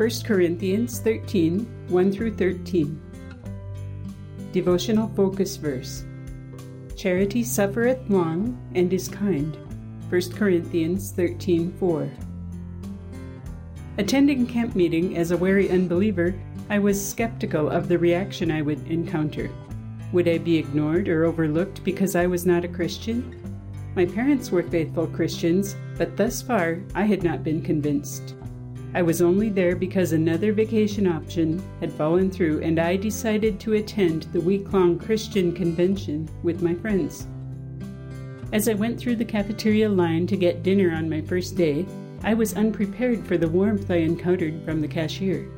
1 Corinthians 13 1 through 13. Devotional Focus Verse Charity suffereth long and is kind. 1 Corinthians 13 4. Attending camp meeting as a wary unbeliever, I was skeptical of the reaction I would encounter. Would I be ignored or overlooked because I was not a Christian? My parents were faithful Christians, but thus far I had not been convinced. I was only there because another vacation option had fallen through, and I decided to attend the week long Christian convention with my friends. As I went through the cafeteria line to get dinner on my first day, I was unprepared for the warmth I encountered from the cashier.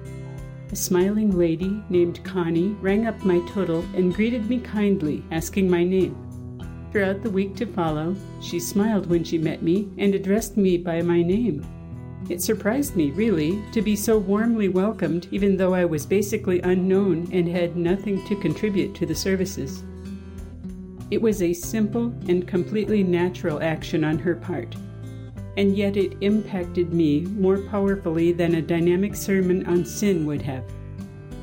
A smiling lady named Connie rang up my total and greeted me kindly, asking my name. Throughout the week to follow, she smiled when she met me and addressed me by my name. It surprised me, really, to be so warmly welcomed, even though I was basically unknown and had nothing to contribute to the services. It was a simple and completely natural action on her part, and yet it impacted me more powerfully than a dynamic sermon on sin would have.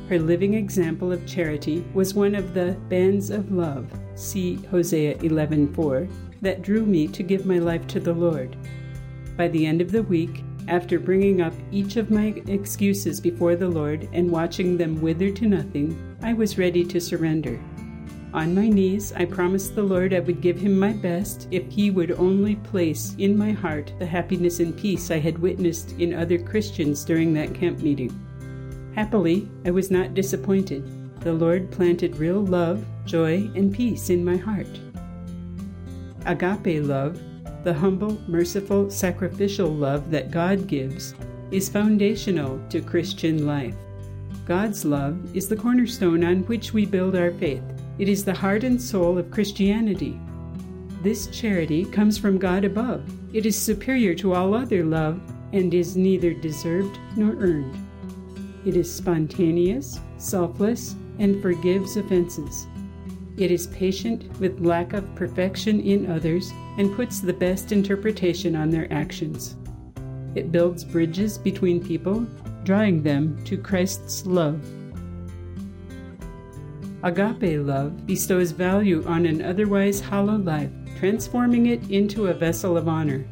Her living example of charity was one of the bands of love see Hosea 11:4, that drew me to give my life to the Lord. By the end of the week, after bringing up each of my excuses before the Lord and watching them wither to nothing, I was ready to surrender. On my knees, I promised the Lord I would give him my best if he would only place in my heart the happiness and peace I had witnessed in other Christians during that camp meeting. Happily, I was not disappointed the Lord planted real love, joy, and peace in my heart. Agape love, the humble, merciful, sacrificial love that God gives, is foundational to Christian life. God's love is the cornerstone on which we build our faith. It is the heart and soul of Christianity. This charity comes from God above. It is superior to all other love and is neither deserved nor earned. It is spontaneous, selfless, and forgives offenses. It is patient with lack of perfection in others and puts the best interpretation on their actions. It builds bridges between people, drawing them to Christ's love. Agape love bestows value on an otherwise hollow life, transforming it into a vessel of honor.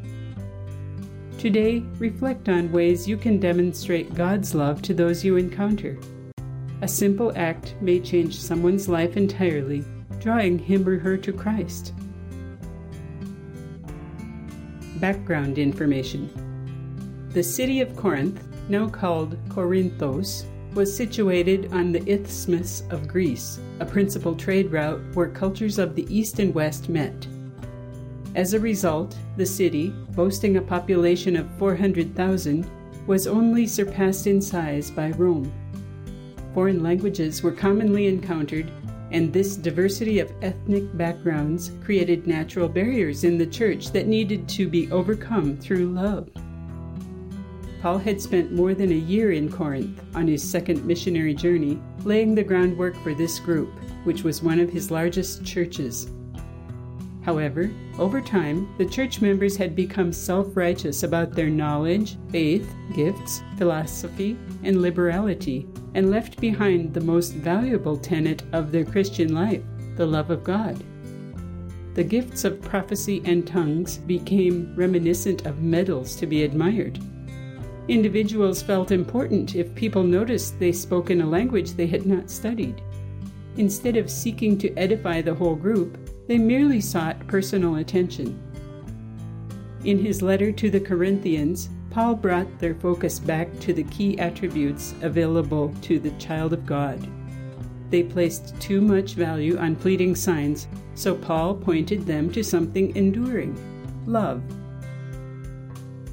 Today, reflect on ways you can demonstrate God's love to those you encounter. A simple act may change someone's life entirely, drawing him or her to Christ. Background information The city of Corinth, now called Corinthos, was situated on the Isthmus of Greece, a principal trade route where cultures of the East and West met. As a result, the city, boasting a population of 400,000, was only surpassed in size by Rome foreign languages were commonly encountered, and this diversity of ethnic backgrounds created natural barriers in the church that needed to be overcome through love. Paul had spent more than a year in Corinth on his second missionary journey, laying the groundwork for this group, which was one of his largest churches. However, over time, the church members had become self righteous about their knowledge, faith, gifts, philosophy, and liberality, and left behind the most valuable tenet of their Christian life the love of God. The gifts of prophecy and tongues became reminiscent of medals to be admired. Individuals felt important if people noticed they spoke in a language they had not studied. Instead of seeking to edify the whole group, they merely sought personal attention. In his letter to the Corinthians, Paul brought their focus back to the key attributes available to the child of God. They placed too much value on fleeting signs, so Paul pointed them to something enduring love.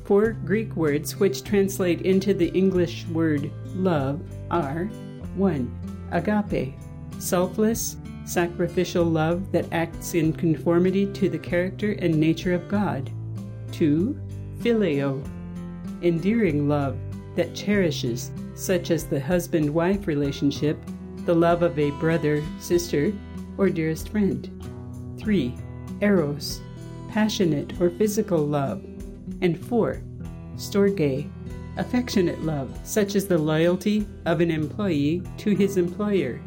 Four Greek words which translate into the English word love are 1. Agape, selfless, sacrificial love that acts in conformity to the character and nature of God. 2. Phileo, endearing love that cherishes, such as the husband wife relationship, the love of a brother, sister, or dearest friend. 3. Eros, passionate or physical love. And 4. Storge, affectionate love, such as the loyalty of an employee to his employer.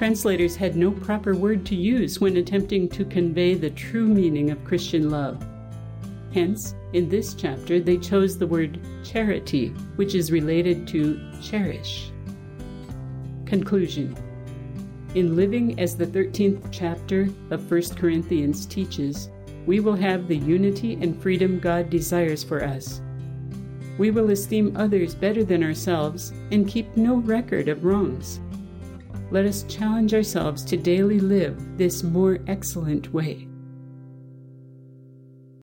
Translators had no proper word to use when attempting to convey the true meaning of Christian love. Hence, in this chapter, they chose the word charity, which is related to cherish. Conclusion In living as the 13th chapter of 1 Corinthians teaches, we will have the unity and freedom God desires for us. We will esteem others better than ourselves and keep no record of wrongs. Let us challenge ourselves to daily live this more excellent way.